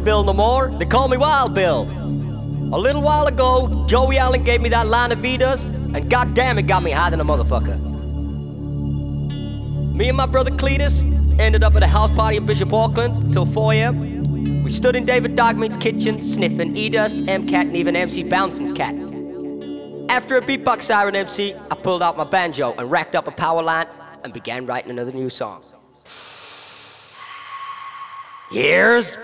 Bill no more, they call me Wild Bill. A little while ago, Joey Allen gave me that line of Vitas, and goddamn it got me high than a motherfucker. Me and my brother Cletus ended up at a house party in Bishop Auckland till 4 a.m. We stood in David Dogmeat's kitchen, sniffing E-Dust, M-Cat, and even MC Bouncing's cat. After a beatbox siren MC, I pulled out my banjo and racked up a power line and began writing another new song. Here's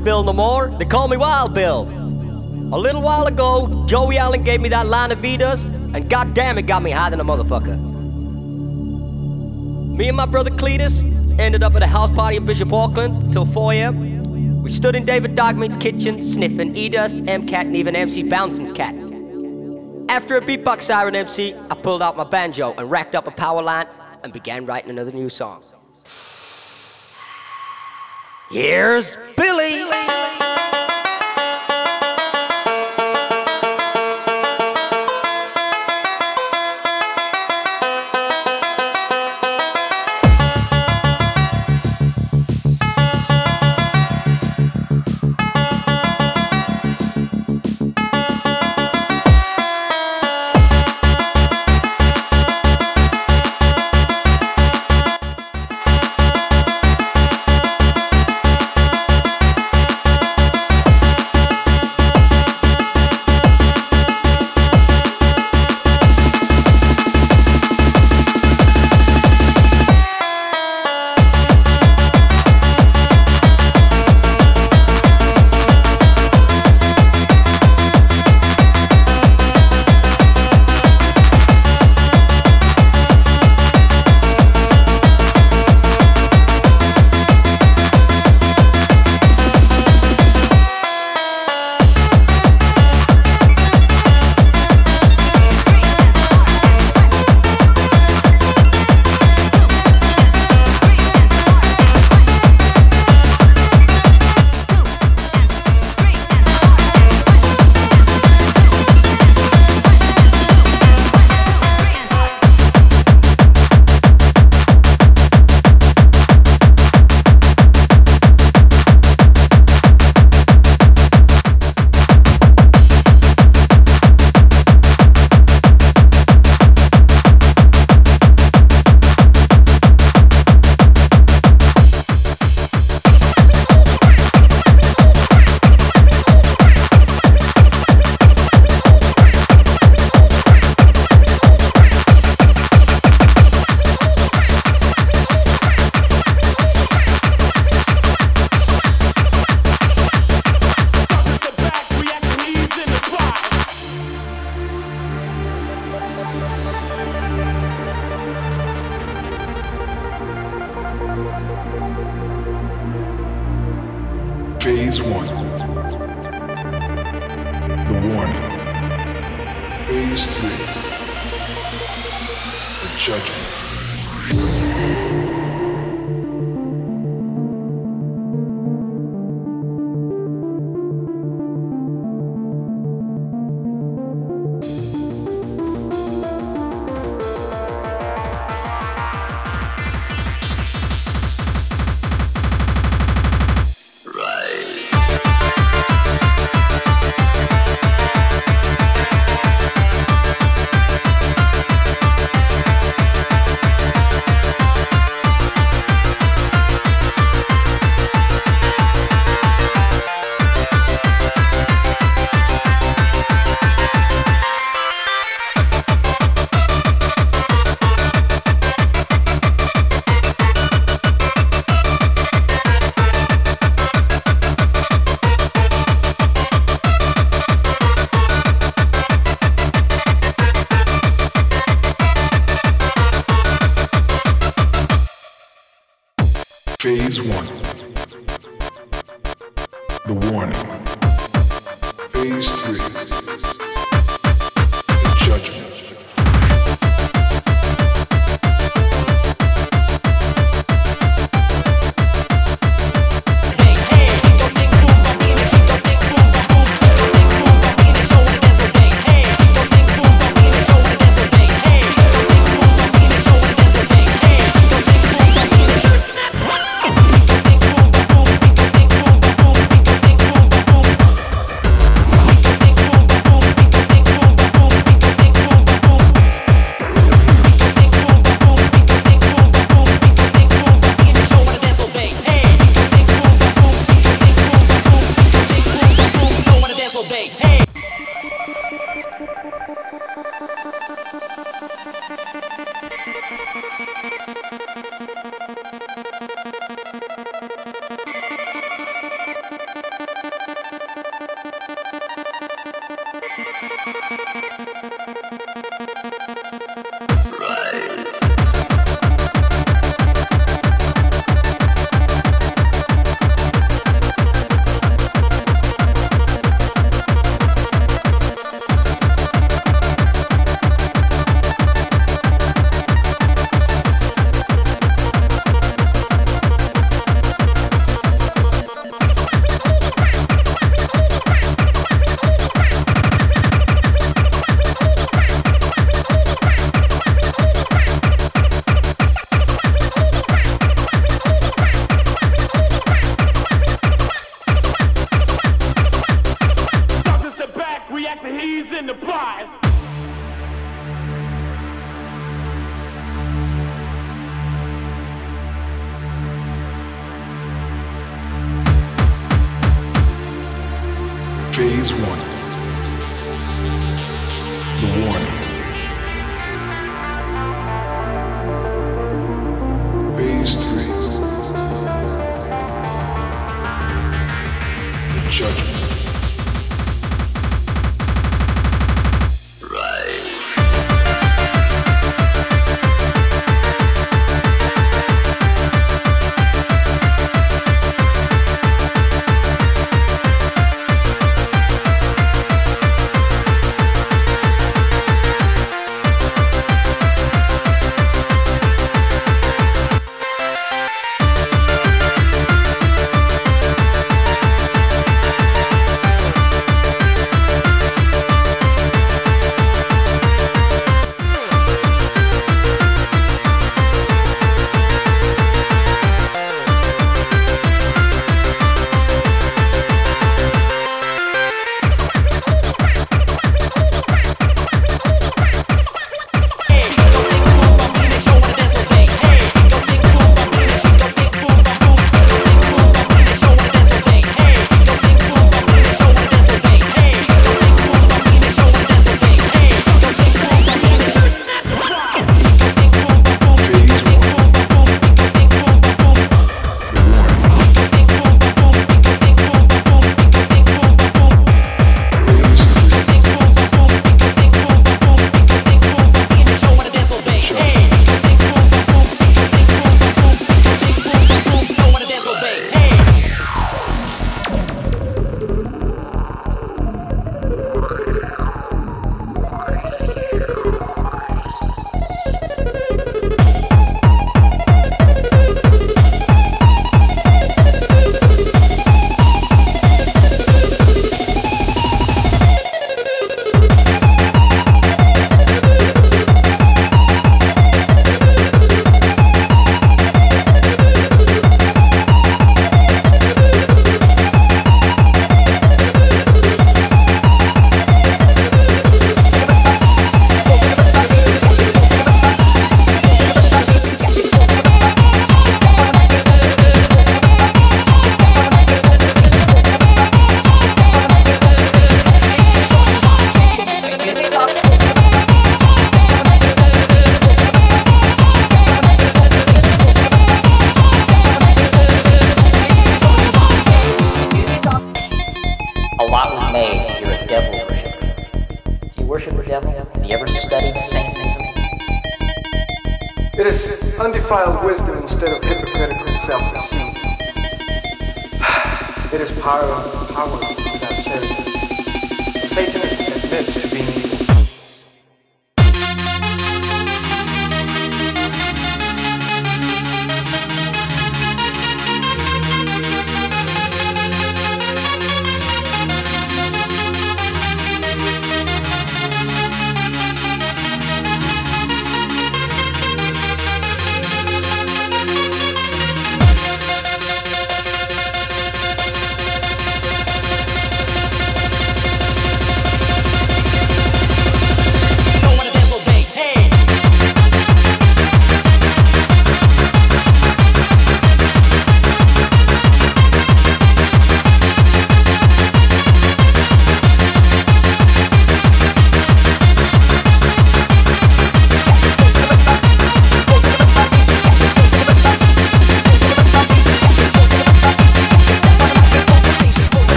Bill no more, they call me Wild Bill. A little while ago, Joey Allen gave me that line of Vitas, and goddamn it got me high than a motherfucker. Me and my brother Cletus ended up at a house party in Bishop Auckland till 4 a.m. We stood in David Dogmeat's kitchen, sniffing E-Dust, M-Cat, and even MC Bouncing's cat. After a beatbox siren MC, I pulled out my banjo and racked up a power line and began writing another new song. Here's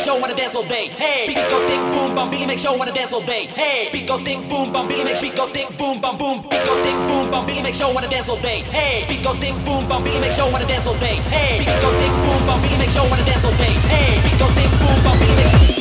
make sure wanna dance all day. Hey, beat goes ding boom bum, Billy make sure wanna dance all day. Hey, beat goes ding boom bum, Billy make beat goes ding boom bum boom. Beat goes ding boom bum, Billy make sure wanna dance all day. Hey, beat goes ding boom bum, Billy make sure wanna dance all day. Hey, beat goes ding boom bum, Billy make sure wanna dance all day. Hey, beat goes ding boom bum, Billy make beat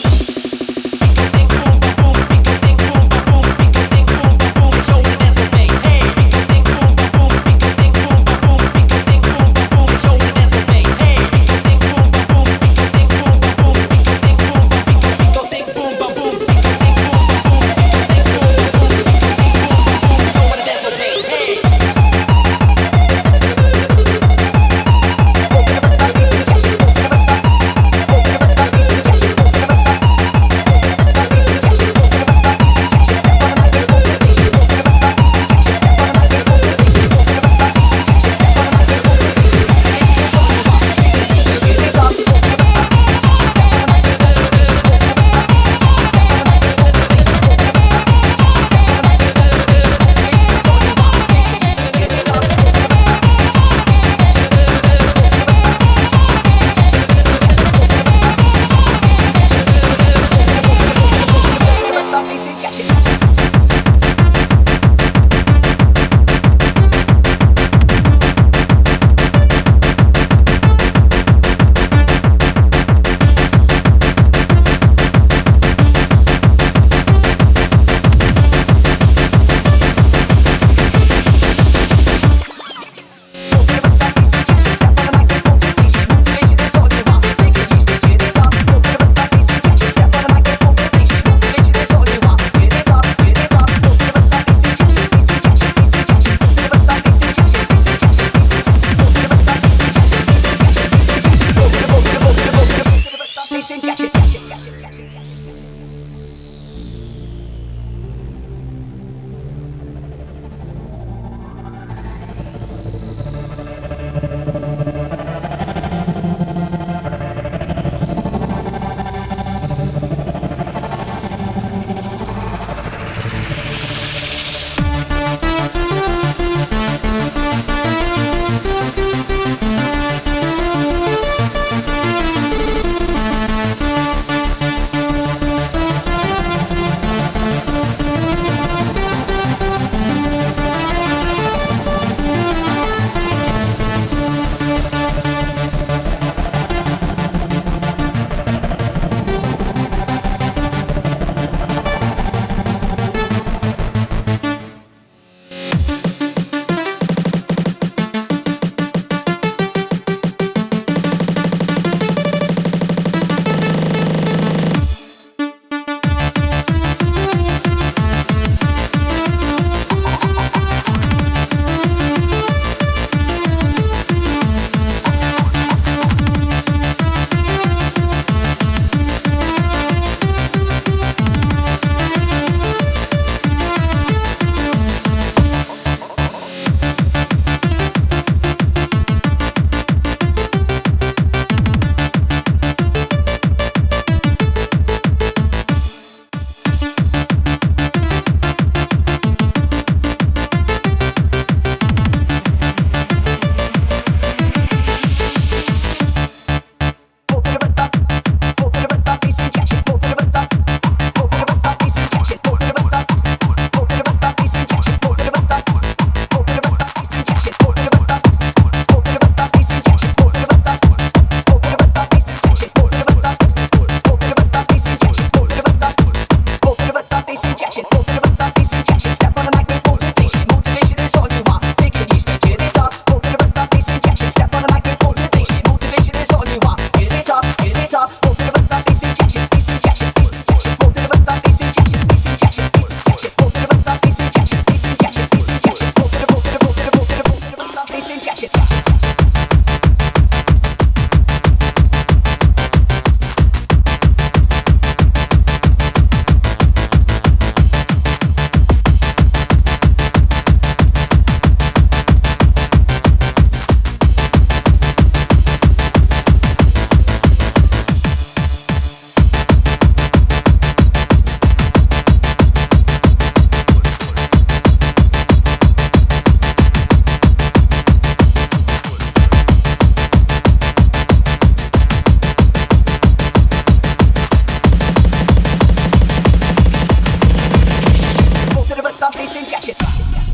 this injection.